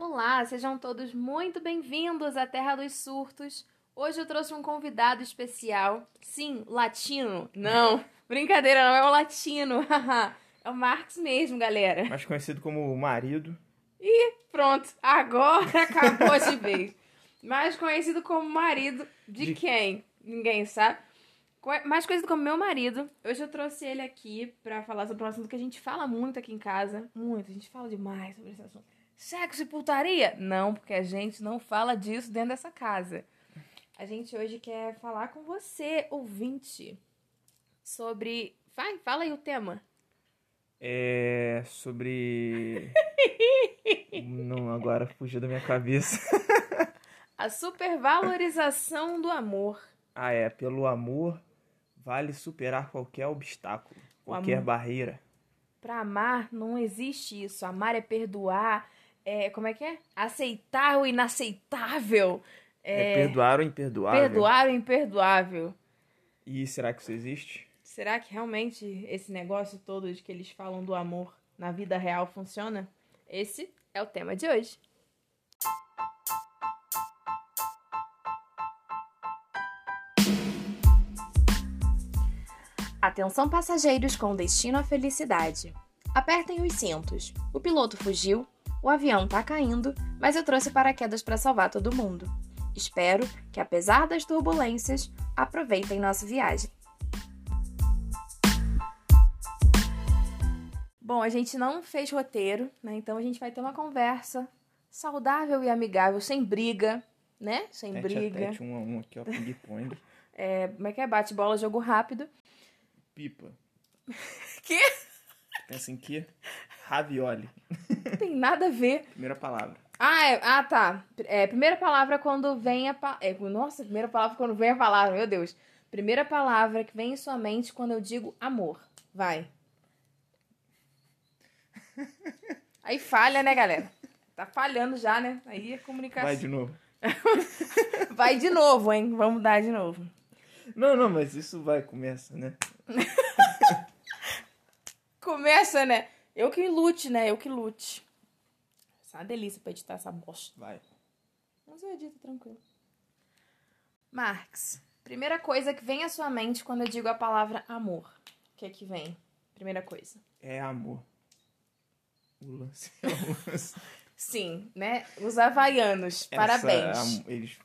Olá, sejam todos muito bem-vindos à Terra dos Surtos. Hoje eu trouxe um convidado especial. Sim, latino. Não, brincadeira, não é o latino. é o Marx mesmo, galera. Mais conhecido como marido. E pronto, agora acabou de vez. Mais conhecido como marido de, De- quem? Ninguém sabe. Mais conhecido como meu marido. Hoje eu trouxe ele aqui pra falar sobre um assunto que a gente fala muito aqui em casa. Muito, a gente fala demais sobre esse assunto. Sexo e putaria? Não, porque a gente não fala disso dentro dessa casa. A gente hoje quer falar com você, ouvinte, sobre. Vai, fala aí o tema. É sobre. Não, agora fugiu da minha cabeça. A supervalorização do amor. Ah, é. Pelo amor, vale superar qualquer obstáculo, O qualquer amor. barreira. Pra amar não existe isso. Amar é perdoar. É, como é que é? Aceitar o inaceitável. É, É, perdoar o imperdoável. perdoar o imperdoável. E será que isso existe? Será que realmente esse negócio todo de que eles falam do amor na vida real funciona? Esse é o tema de hoje. Atenção passageiros com destino à felicidade. Apertem os cintos. O piloto fugiu, o avião tá caindo, mas eu trouxe paraquedas para salvar todo mundo. Espero que, apesar das turbulências, aproveitem nossa viagem. Bom, a gente não fez roteiro, né? Então a gente vai ter uma conversa saudável e amigável, sem briga, né? Sem Tete briga. a tete, um a um aqui, ó, ping-pong. É, como é que é? Bate-bola, jogo rápido. Pipa. Que? Pensa em quê? Ravioli. Não tem nada a ver. Primeira palavra. Ah, é- ah tá. É, primeira palavra quando vem a é, Nossa, primeira palavra quando vem a palavra, meu Deus. Primeira palavra que vem em sua mente quando eu digo amor. Vai. Aí falha, né, galera? Tá falhando já, né? Aí é comunicação. Vai de novo. Vai de novo, hein? Vamos dar de novo. Não, não, mas isso vai, começa, né? Começa, né? Eu que lute, né? Eu que lute. Isso é uma delícia pra editar essa bosta. Vai. Mas eu edito tranquilo. Marx, primeira coisa que vem à sua mente quando eu digo a palavra amor. O que é que vem? Primeira coisa. É amor. O lance é o lance. Sim, né? Os havaianos. Essa- Parabéns. eles,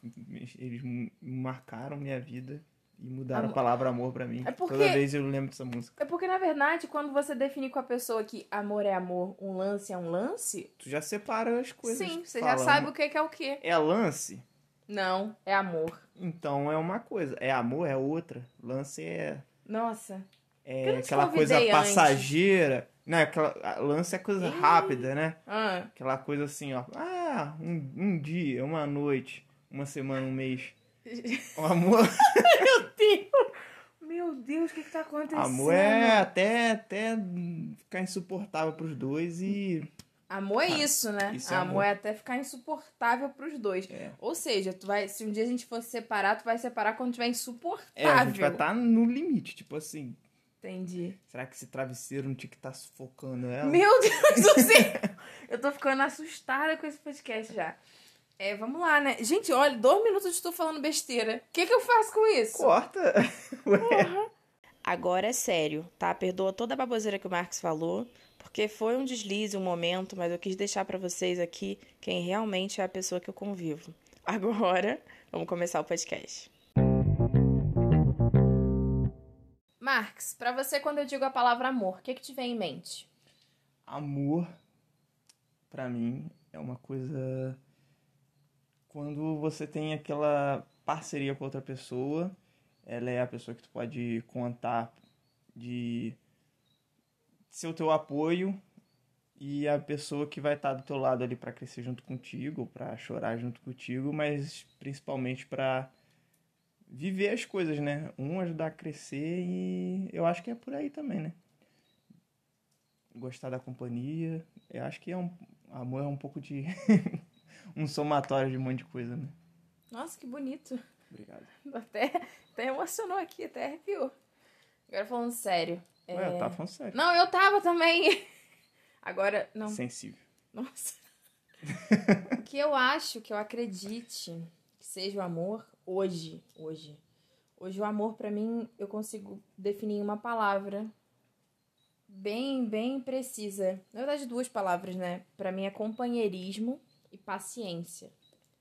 eles marcaram minha vida e mudaram a palavra amor pra mim. É porque- Toda vez eu lembro dessa música. É porque, na verdade, quando você define com a pessoa que amor é amor, um lance é um lance, Tu já separa as coisas. sim, você já fala, sabe o que é o que. É lance? Não, é amor. Então é uma coisa. É amor, é outra. Lance é, Nossa. É aquela coisa antes. passageira. Não, aquela, a- lance é coisa Ih. rápida, né? Ah, Aquela coisa assim, ó. Ah, um, um dia, uma noite, uma semana, um mês. O amor, meu Deus! Meu Deus, o que que tá acontecendo? amor é até, até ficar insuportável pros dois e. Amor é isso, né? isso é amor, amor. é até ficar insuportável pros dois. É. Ou seja, tu vai, se um dia a gente for separar, tu vai separar quando tiver insuportável. É, a gente vai estar no limite, tipo assim. Entendi. Será que esse travesseiro não tinha que estar sufocando ela? Meu Deus do céu! Eu tô ficando assustada com esse podcast já. É, vamos lá, né? Gente, olha, dois minutos eu estou falando besteira. O que, que eu faço com isso? Corta! Agora é sério, tá? Perdoa toda a baboseira que o Marcos falou, porque foi um deslize, um momento, mas eu quis deixar pra vocês aqui quem realmente é a pessoa que eu convivo. Agora, vamos começar o podcast. Marx, pra você quando eu digo a palavra amor, o que que te vem em mente? Amor, pra mim, é uma coisa. Quando você tem aquela parceria com outra pessoa, ela é a pessoa que tu pode contar de ser o teu apoio e a pessoa que vai estar do teu lado ali pra crescer junto contigo, pra chorar junto contigo, mas principalmente pra viver as coisas, né? Um ajudar a crescer e eu acho que é por aí também, né? Gostar da companhia. Eu acho que é um amor é um pouco de um somatório de um monte de coisa, né? Nossa, que bonito. Obrigado. Até, até emocionou aqui, até arrepiou. Agora falando sério. é, Ué, eu tava falando sério. Não, eu tava também. Agora, não. Sensível. Nossa. o que eu acho, que eu acredite que seja o amor hoje, hoje. Hoje o amor para mim eu consigo definir uma palavra bem, bem precisa. Na verdade, duas palavras, né? Para mim é companheirismo e paciência.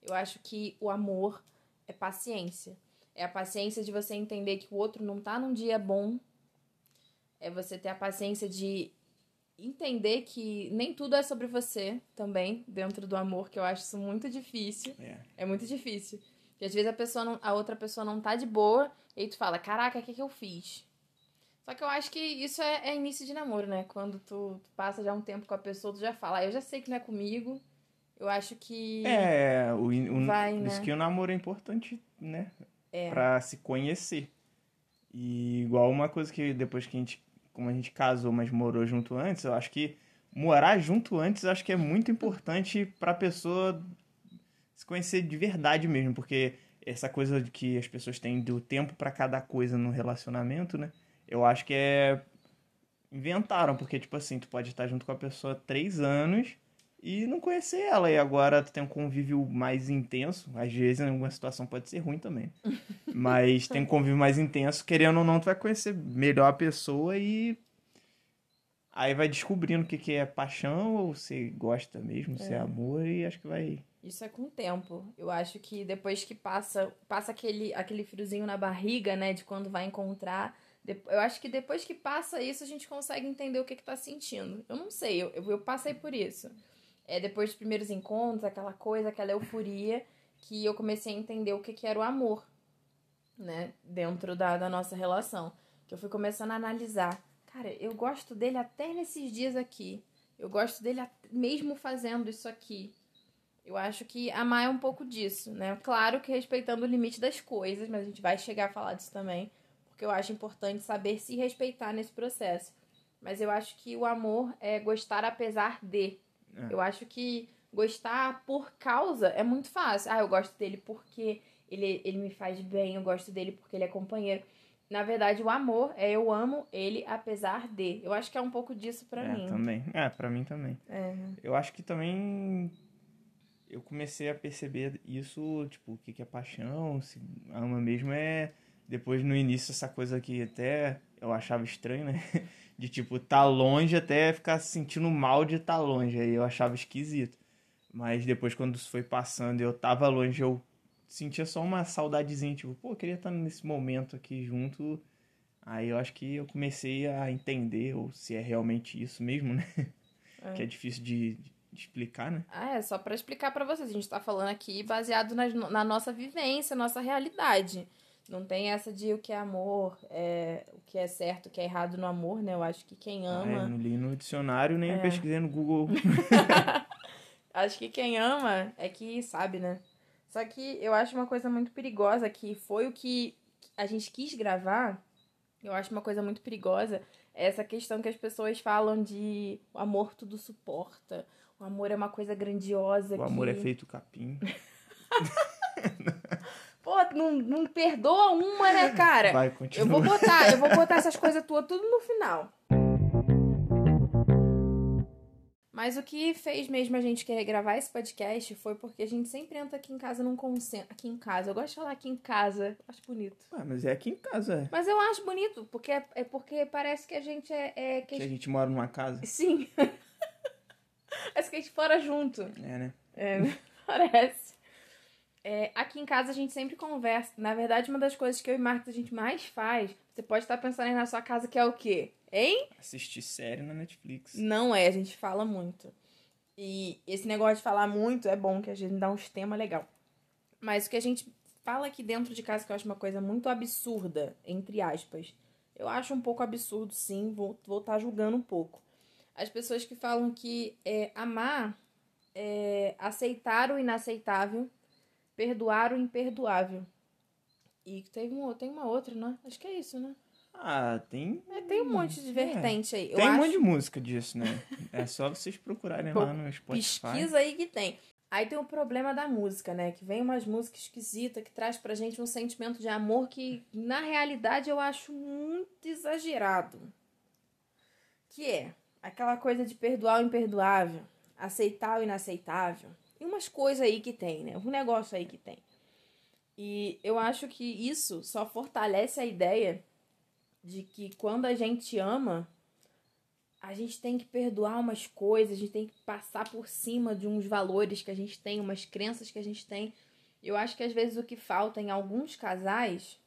Eu acho que o amor é paciência. É a paciência de você entender que o outro não tá num dia bom. É você ter a paciência de entender que nem tudo é sobre você também, dentro do amor, que eu acho isso muito difícil. É. É muito difícil. Porque às vezes a, pessoa não, a outra pessoa não tá de boa, e aí tu fala, caraca, o que, que eu fiz? Só que eu acho que isso é, é início de namoro, né? Quando tu, tu, passa já um tempo com a pessoa, tu já fala, ah, eu já sei que não é comigo. Eu acho que. É, o, o, Vai, por né? isso que o namoro é importante, né? É. Pra se conhecer. E igual uma coisa que depois que a gente, como a gente casou, mas morou junto antes, eu acho que morar junto antes, acho que é muito importante pra pessoa se conhecer de verdade mesmo, porque essa coisa de que as pessoas têm do tempo pra cada coisa no relacionamento, né? Eu acho que é inventaram, porque tipo assim, tu pode estar junto com a pessoa três anos e não conhecer ela. E agora tu tem um convívio mais intenso. Às vezes, em alguma situação pode ser ruim também. Mas tem um convívio mais intenso. Querendo ou não, tu vai conhecer melhor a pessoa e. Aí vai descobrindo o que, que é paixão, ou se gosta mesmo, se é amor, e acho que vai. Isso é com o tempo. Eu acho que depois que passa, passa aquele, aquele friozinho na barriga, né, de quando vai encontrar. Eu acho que depois que passa isso, a gente consegue entender o que, que tá sentindo. Eu não sei, eu, eu passei por isso. É depois dos primeiros encontros, aquela coisa, aquela euforia, que eu comecei a entender o que, que era o amor, né, dentro da, da nossa relação. Que eu fui começando a analisar. Cara, eu gosto dele até nesses dias aqui. Eu gosto dele mesmo fazendo isso aqui. Eu acho que amar é um pouco disso, né? Claro que respeitando o limite das coisas, mas a gente vai chegar a falar disso também, porque eu acho importante saber se respeitar nesse processo. Mas eu acho que o amor é gostar apesar de. É. Eu acho que gostar por causa é muito fácil. Ah, eu gosto dele porque ele, ele me faz bem, eu gosto dele porque ele é companheiro. Na verdade, o amor é eu amo ele apesar de. Eu acho que é um pouco disso pra é, mim. também. É, pra mim também. É. Eu acho que também eu comecei a perceber isso, tipo, o que, que é paixão, se ama mesmo é. Depois no início, essa coisa que até eu achava estranho, né? De tipo, tá longe até ficar se sentindo mal de estar longe. Aí eu achava esquisito. Mas depois, quando isso foi passando e eu tava longe, eu sentia só uma saudadezinha, tipo, pô, eu queria estar nesse momento aqui junto. Aí eu acho que eu comecei a entender, ou se é realmente isso mesmo, né? É. Que é difícil de, de explicar, né? Ah, é só pra explicar pra vocês. A gente tá falando aqui baseado nas- na, nossa vivência, nossa realidade. Não tem essa de o que é amor, é, o que é certo, o que é errado no amor, né? Eu acho que quem Ah, ama. eu não li no dicionário, nem É. pesquisei no Google. Acho que quem ama é que sabe, né? Só que eu acho uma coisa muito perigosa que foi o que a gente quis gravar. Eu acho uma coisa muito perigosa é essa questão que as pessoas falam de o amor tudo suporta. O amor é uma coisa grandiosa. O amor é que... feito capim. Não, não perdoa uma, né, cara? Vai, Eu continua. vou botar, eu vou botar essas coisas tuas tudo no final. Mas o que fez mesmo a gente querer gravar esse podcast foi porque a gente sempre entra aqui em casa num consenso. Aqui em casa, eu gosto de falar aqui em casa, eu acho bonito. Ah, mas é aqui em casa, é. Mas eu acho bonito, porque é, é porque parece que a gente é. é que a Que a gente... gente mora numa casa. Sim. parece que a gente fora junto. É, né? É, parece. É, aqui em casa a gente sempre conversa. Na verdade, uma das coisas que eu e Marcos a gente mais faz, você pode estar pensando aí na sua casa que é o quê? Hein? Assistir série na Netflix. Não é, a gente fala muito. E esse negócio de falar muito é bom, que a gente dá uns temas legal. Mas o que a gente fala aqui dentro de casa, que eu acho uma coisa muito absurda, entre aspas. Eu acho um pouco absurdo, sim, vou estar vou tá julgando um pouco. As pessoas que falam que é, amar é aceitar o inaceitável, perdoar o imperdoável. E teve um, tem uma outra, né? Acho que é isso, né? Ah, tem. É, tem um monte de vertente aí. Eu Tem um acho... monte de música disso, né? É só vocês procurarem lá no Spotify. Pesquisa aí que tem. Aí tem o problema da música, né? Que vem umas músicas esquisitas que traz pra gente um sentimento de amor que, na realidade, eu acho muito exagerado. Que é aquela coisa de perdoar o imperdoável. aceitar o inaceitável. E umas coisas aí que tem, né? Um negócio aí que tem. E eu acho que isso só fortalece a ideia de que quando a gente ama, a gente tem que perdoar umas coisas, a gente tem que passar por cima de uns valores que a gente tem, umas crenças que a gente tem. Eu acho que às vezes o que falta em alguns casais,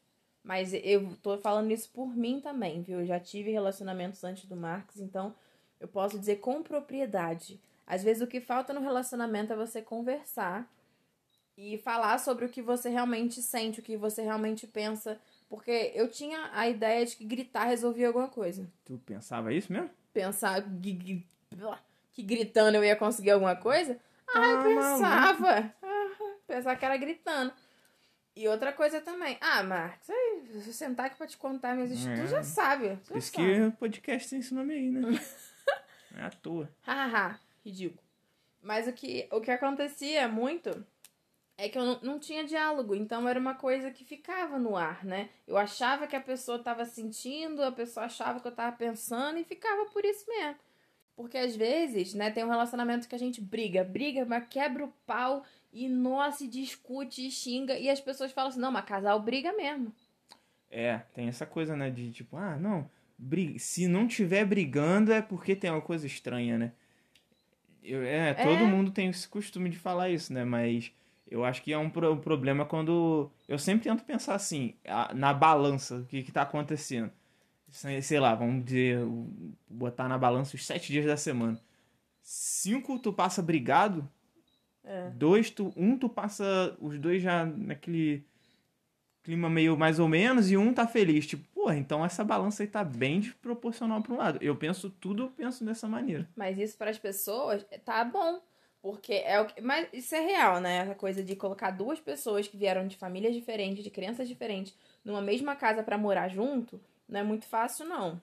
mas eu tô falando isso por mim também, viu? Eu já tive relacionamentos antes do Marcos, então eu posso dizer com propriedade. Às vezes o que falta no relacionamento é você conversar e falar sobre o que você realmente sente, o que você realmente pensa. Porque eu tinha a ideia de que gritar resolvia alguma coisa. Tu pensava isso mesmo? Pensar que, que gritando eu ia conseguir alguma coisa? Ah, ah eu pensava. Ah, pensar que era gritando. E outra coisa também. Ah, Marcos, aí, se eu sentar aqui pra te contar minhas histórias, é. tu já sabe. Por isso que o podcast tem esse nome aí, né? é à toa. Hahaha, ridículo. Mas o que, o que acontecia muito é que eu não, tinha diálogo, então era uma coisa que ficava no ar, né? Eu achava que a pessoa estava sentindo, a pessoa achava que eu estava pensando e ficava por isso mesmo. Porque às vezes, né, tem um relacionamento que a gente briga, briga, mas quebra o pau e nossa, e discute e xinga e as pessoas falam assim: "Não, mas casal briga mesmo". É, tem essa coisa, né, de tipo, ah, não, briga, se não tiver brigando é porque tem uma coisa estranha, né? Eu, é, todo é. mundo tem esse costume de falar isso, né? Mas eu acho que é um, pro, problema quando. Eu sempre tento pensar assim, na balança, o que, que tá acontecendo. Sei lá, vamos dizer, botar na balança os sete dias da semana. Cinco tu passa brigado. É. Dois, tu, um tu passa os dois já naquele clima meio mais ou menos e um tá feliz. Tipo, então essa balança aí tá bem desproporcional para um lado. Eu penso tudo, eu penso dessa maneira. Mas isso para as pessoas tá bom. Porque é o que. Mas isso é real, né? Essa coisa de colocar duas pessoas que vieram de famílias diferentes, de crianças diferentes, numa mesma casa para morar junto, não é muito fácil, não.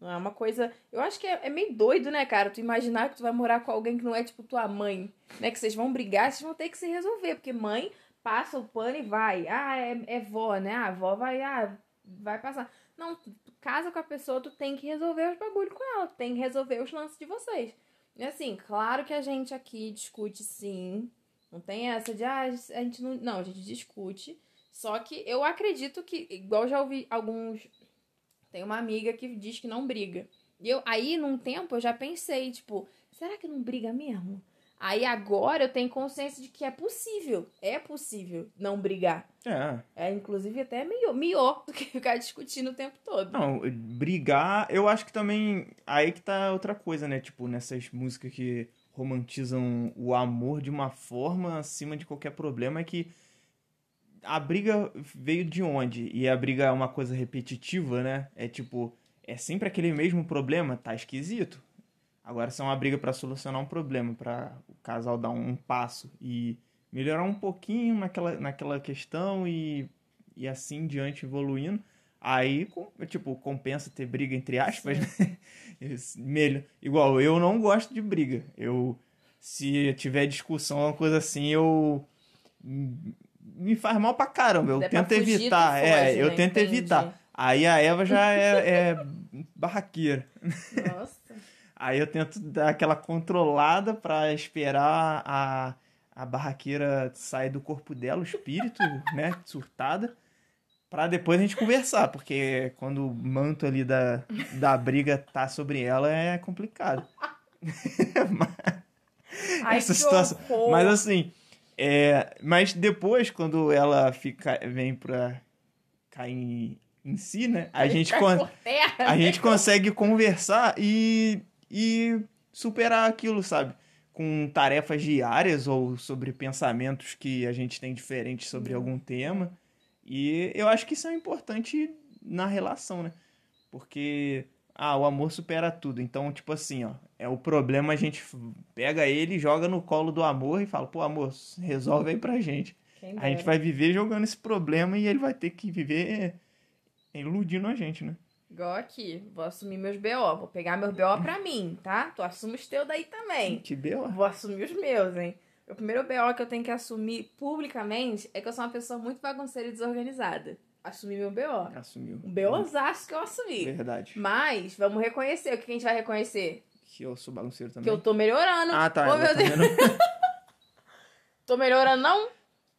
Não é uma coisa. Eu acho que é, é, meio doido, né, cara? Tu imaginar que tu vai morar com alguém que não é tipo tua mãe, né? Que vocês vão brigar, vocês vão ter que se resolver. Porque mãe passa o pano e vai. Ah, é, é vó, né? Ah, a vó vai, ah, vai passar. Não, casa com a pessoa, tu tem que resolver os bagulhos com ela. Tem que resolver os lances de vocês. E assim, claro que a gente aqui discute sim. Não tem essa de, ah, a gente não. Não, a gente discute. Só que eu acredito que, igual já ouvi alguns. Tem uma amiga que diz que não briga. E eu, aí, num tempo, eu já pensei, tipo, será que não briga mesmo? Aí agora eu tenho consciência de que é possível. É possível não brigar. É. É, inclusive, até melhor, melhor do que ficar discutindo o tempo todo. Não, brigar, eu acho que também. Aí que tá outra coisa, né? Tipo, nessas músicas que romantizam o amor de uma forma acima de qualquer problema, é que a briga veio de onde? E a briga é uma coisa repetitiva, né? É tipo, é sempre aquele mesmo problema, tá esquisito. Agora, se é uma briga para solucionar um problema, para o casal dar um passo e melhorar um pouquinho naquela, naquela questão e, e assim diante evoluindo, aí, tipo, compensa ter briga entre aspas, né? Melhor. Igual, eu não gosto de briga. Eu, se tiver discussão, uma coisa assim, eu me faz mal pra caramba. Eu tento evitar. Foge, é, eu né? tento Entendi. evitar. Aí a Eva já é, é barraqueira. Nossa. Aí eu tento dar aquela controlada para esperar a, a barraqueira sair do corpo dela, o espírito, né, surtada, para depois a gente conversar, porque quando o manto ali da, da briga tá sobre ela é complicado. Ai, Essa situação. Horror. Mas assim, é, mas depois quando ela fica vem pra cair em si, né? A gente, terra, a né? gente consegue conversar e e superar aquilo, sabe? Com tarefas diárias ou sobre pensamentos que a gente tem diferentes sobre uhum. algum tema. E eu acho que isso é importante na relação, né? Porque ah, o amor supera tudo. Então, tipo assim, ó, é o problema a gente pega ele, joga no colo do amor e fala: "Pô, amor, resolve aí pra gente". A gente vai viver jogando esse problema e ele vai ter que viver iludindo a gente, né? Igual aqui, vou assumir meus BO, vou pegar meus BO pra mim, tá? Tu assume os teus daí também. Que BO? Vou assumir os meus, hein? O primeiro BO que eu tenho que assumir publicamente é que eu sou uma pessoa muito bagunceira e desorganizada. Assumi meu BO. Assumiu. Um BOzaço que eu assumi. Verdade. Mas, vamos reconhecer. O que a gente vai reconhecer? Que eu sou bagunceiro também. Que eu tô melhorando. Ah, tá. Ela meu tá Deus. Tô melhorando, não?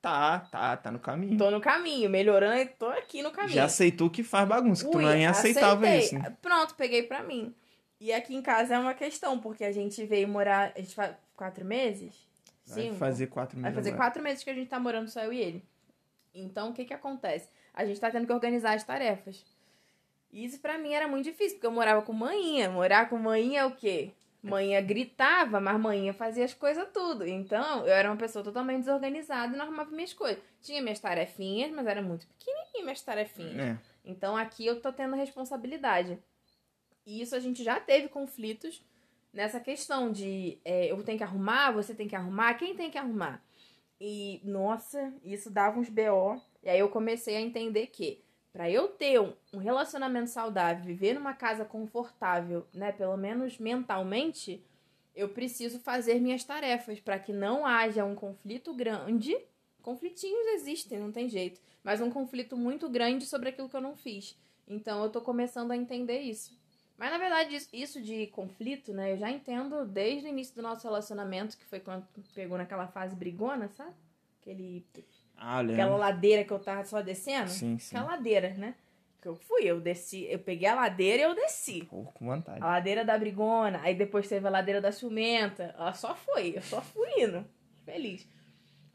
Tá, tá, tá no caminho. Tô no caminho. Melhorando e tô aqui no caminho. Já aceitou que faz bagunça, que tu Ui, nem aceitava aceitei. isso. né? Pronto, peguei pra mim. E aqui em casa é uma questão, porque a gente veio morar. A gente faz quatro meses? Vai Cinco? fazer quatro Vai meses fazer agora. quatro meses que a gente tá morando só eu e ele. Então, o que que acontece? A gente tá tendo que organizar as tarefas. E Isso pra mim era muito difícil, porque eu morava com manhinha. Morar com manhinha é o quê? Manhinha gritava, mas manhinha fazia as coisas tudo. Então, eu era uma pessoa totalmente desorganizada e não arrumava minhas coisas. Tinha minhas tarefinhas, mas era muito pequenininha minhas tarefinhas. É. Então aqui eu tô tendo responsabilidade. E isso a gente já teve conflitos nessa questão de é, eu tenho que arrumar, você tem que arrumar, quem tem que arrumar? E, nossa, isso dava uns BO. E aí eu comecei a entender que para eu ter um, relacionamento saudável, viver numa casa confortável, né, pelo menos mentalmente, eu preciso fazer minhas tarefas para que não haja um conflito grande. Conflitinhos existem, não tem jeito, mas um conflito muito grande sobre aquilo que eu não fiz. Então eu tô começando a entender isso. Mas na verdade, isso de conflito, né, eu já entendo desde o início do nosso relacionamento, que foi quando pegou naquela fase brigona, sabe? Aquele, Ah, aquela lembro. ladeira que eu tava só descendo. Sim, sim. Aquela ladeira, né? Que eu fui, eu desci, eu peguei a ladeira e eu desci. Pô, com vontade. A ladeira da brigona, aí depois teve a ladeira da ciumenta. Ela só foi, eu só fui indo. Feliz.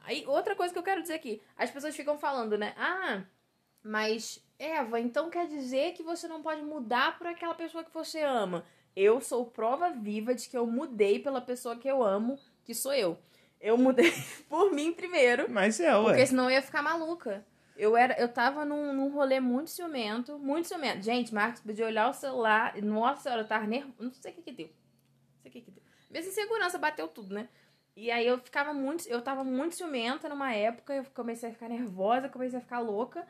Aí, outra coisa que eu quero dizer aqui. As pessoas ficam falando, né? Ah, mas Eva, então quer dizer que você não pode mudar por aquela pessoa que você ama. Eu sou prova viva de que eu mudei pela pessoa que eu amo, que sou eu. Eu mudei por mim primeiro. Mas é, ué. Porque senão eu ia ficar maluca. Eu, era, eu tava num, num rolê muito ciumento, muito ciumento. Gente, Marcos podia olhar o celular. e, Nossa senhora, eu tava nervosa. Não sei o que que deu. Não sei o que que deu. Mesmo insegurança bateu tudo, né? E aí eu ficava muito. Eu tava muito ciumenta numa época. Eu comecei a ficar nervosa, comecei a ficar louca.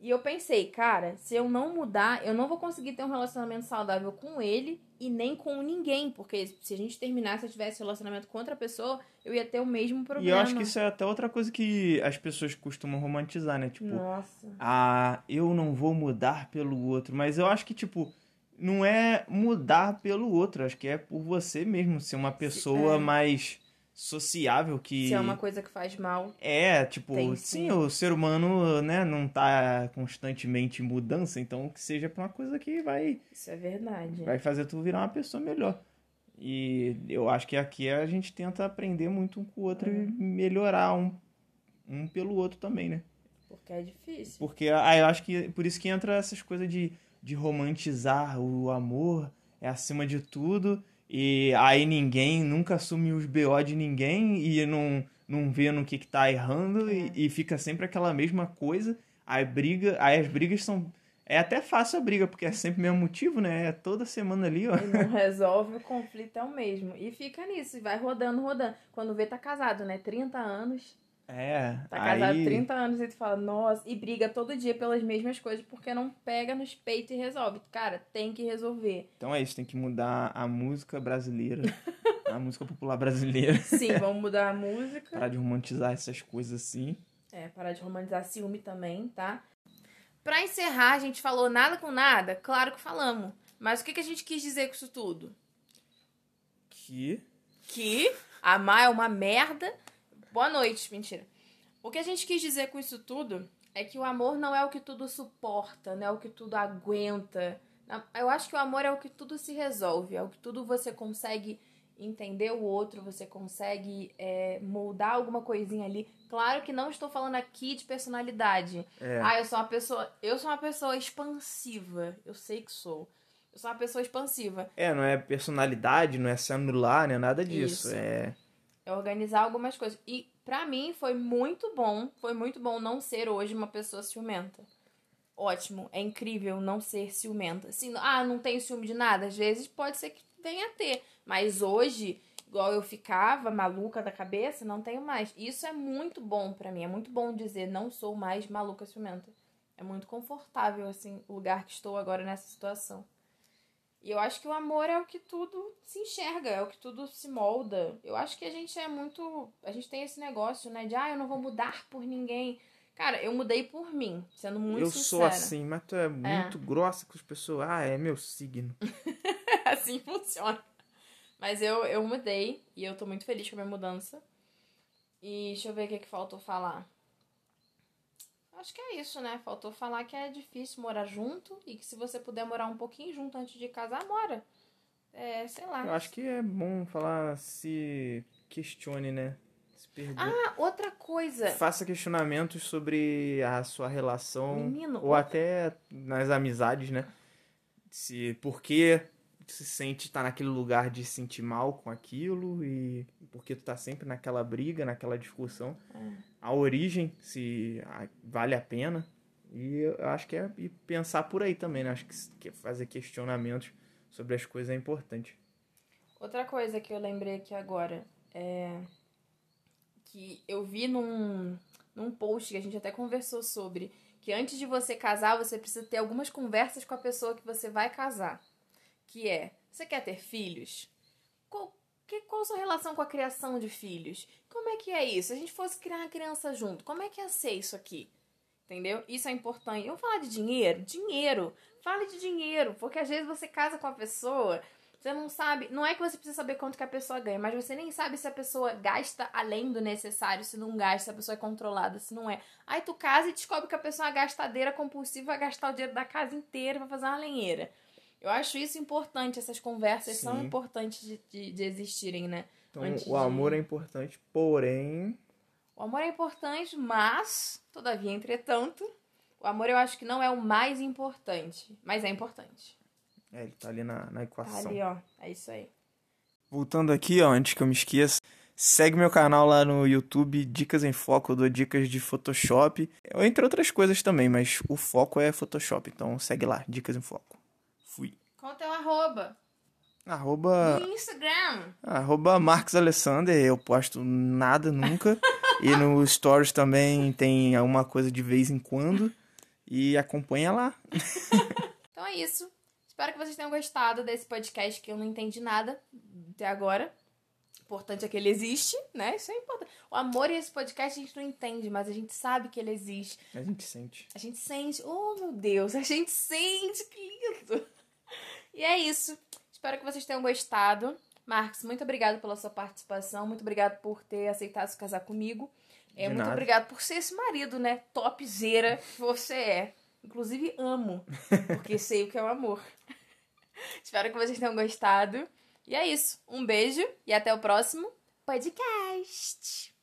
E eu pensei, cara, se eu não mudar, eu não vou conseguir ter um relacionamento saudável com ele e nem com ninguém. Porque se a gente terminasse, se eu tivesse relacionamento com outra pessoa, eu ia ter o mesmo problema. E eu acho que isso é até outra coisa que as pessoas costumam romantizar, né? Tipo, Nossa. ah, eu não vou mudar pelo outro. Mas eu acho que, tipo, não é mudar pelo outro. Acho que é por você mesmo ser uma pessoa é. mais sociável que. Se é uma coisa que faz mal. É, tipo, Tem, sim, sim. o ser humano, né, não tá constantemente em mudança, então que seja pra uma coisa que vai, Isso é verdade. vai fazer tu virar uma pessoa melhor. E eu acho que aqui a gente tenta aprender muito um com o outro e melhorar um, um pelo outro também, né? Porque é difícil. Porque aí eu acho que por isso que entra essas coisas de, de romantizar o amor é acima de tudo e aí ninguém nunca assume os BO de ninguém e não, não vê no que, que tá errando e, e fica sempre aquela mesma coisa. Aí briga, aí as brigas são. É até fácil a briga, porque é sempre o mesmo motivo, né? É toda semana ali, ó. E não resolve, o conflito é o mesmo. E fica nisso, e vai rodando, rodando. Quando vê, tá casado, né? 30 anos. É. Tá casado aí... 30 anos e tu fala, nossa, e briga todo dia pelas mesmas coisas, porque não pega nos peitos e resolve. Cara, tem que resolver. Então é isso, tem que mudar a música brasileira, a música popular brasileira. Sim, vamos mudar a música. Parar de romantizar essas coisas assim. É, parar de romantizar ciúme também, tá? Pra encerrar, a gente falou nada com nada? Claro que falamos. Mas o que, que a gente quis dizer com isso tudo? Que. que amar é uma merda. Boa noite, mentira. O que a gente quis dizer com isso tudo é que o amor não é o que tudo suporta, não é o que tudo aguenta. Eu acho que o amor é o que tudo se resolve, é o que tudo você consegue entender o outro, você consegue é, moldar alguma coisinha ali. Claro que não estou falando aqui de personalidade. É. Ah, eu sou uma pessoa, eu sou uma pessoa expansiva. Eu sei que sou. Eu sou uma pessoa expansiva. É, não é personalidade, não é se anular, não é nada disso. Isso. É. é organizar algumas coisas. E pra mim foi muito bom, foi muito bom não ser hoje uma pessoa ciumenta. Ótimo, é incrível não ser ciumenta. Assim, ah, não tenho ciúme de nada. Às vezes pode ser que venha a ter, mas hoje, igual eu ficava maluca da cabeça, não tenho mais. Isso é muito bom pra mim, é muito bom dizer não sou mais maluca ciumenta. É muito confortável assim o lugar que estou agora nessa situação. E eu acho que o amor é o que tudo se enxerga, é o que tudo se molda. Eu acho que a gente é muito. A gente tem esse negócio, né? De, ah, eu não vou mudar por ninguém. Cara, eu mudei por mim, sendo muito eu sincera. sou assim, mas tu é muito grossa com as pessoas. Ah, é meu signo. assim funciona. Mas eu, eu mudei e eu tô muito feliz com a minha mudança. E deixa eu ver o que, que faltou falar. Acho que é isso, né? Faltou falar que é difícil morar junto e que se você puder morar um pouquinho junto antes de casar, mora. É, sei lá. Eu acho que é bom falar se questione, né? Se perder. Ah, outra coisa. Faça questionamentos sobre a sua relação. Menino, ou até nas amizades, né? Se por que se sente estar tá naquele lugar de se sentir mal com aquilo e porque tu tá sempre naquela briga, naquela discussão. É. A origem, se vale a pena. E eu acho que é e pensar por aí também, né? Acho que fazer questionamentos sobre as coisas é importante. Outra coisa que eu lembrei aqui agora é que eu vi num, num post que a gente até conversou sobre que antes de você casar, você precisa ter algumas conversas com a pessoa que você vai casar. Que é, você quer ter filhos? Qual, que, qual a sua relação com a criação de filhos? Como é que é isso? Se a gente fosse criar uma criança junto, como é que ia ser isso aqui? Entendeu? Isso é importante. Vamos falar de dinheiro? Dinheiro. Fale de dinheiro, porque às vezes você casa com a pessoa, você não sabe, não é que você precisa saber quanto que a pessoa ganha, mas você nem sabe se a pessoa gasta além do necessário, se não gasta, se a pessoa é controlada, se não é. Aí tu casa e descobre que a pessoa é uma gastadeira compulsiva, vai gastar o dinheiro da casa inteira pra fazer uma lenheira. Eu acho isso importante, essas conversas Sim. são importantes de, de, de, existirem, né? Então, Antes o amor de... é importante, porém. O amor é importante, mas, todavia, entretanto, o amor eu acho que não é o mais importante, mas é importante. É, ele tá ali na, na equação. Tá ali, ó. É isso aí. Voltando aqui, ó, antes que eu me esqueça, segue meu canal lá no YouTube, Dicas em Foco, eu dou dicas de Photoshop, entre outras coisas também, mas o foco é Photoshop, então segue lá, Dicas em Foco. Qual o teu arroba? Arroba... No Instagram. Arroba Marcos Alessander, eu posto nada nunca. e no Stories também tem alguma coisa de vez em quando e acompanha lá. então é isso. Espero que vocês tenham gostado desse podcast que eu não entendi nada até agora. O importante é que ele existe, né? Isso é importante. O amor e esse podcast a gente não entende, mas a gente sabe que ele existe. A gente sente. A gente sente. Oh, meu Deus, a gente sente, que lindo. E é isso. Espero que vocês tenham gostado. Marcos, muito obrigado pela sua participação. Muito obrigado por ter aceitado se casar comigo. É, muito obrigado por ser esse marido, né? Topzera que você é. Inclusive amo, porque sei o que é o amor. Espero que vocês tenham gostado. E é isso. Um beijo e até o próximo podcast.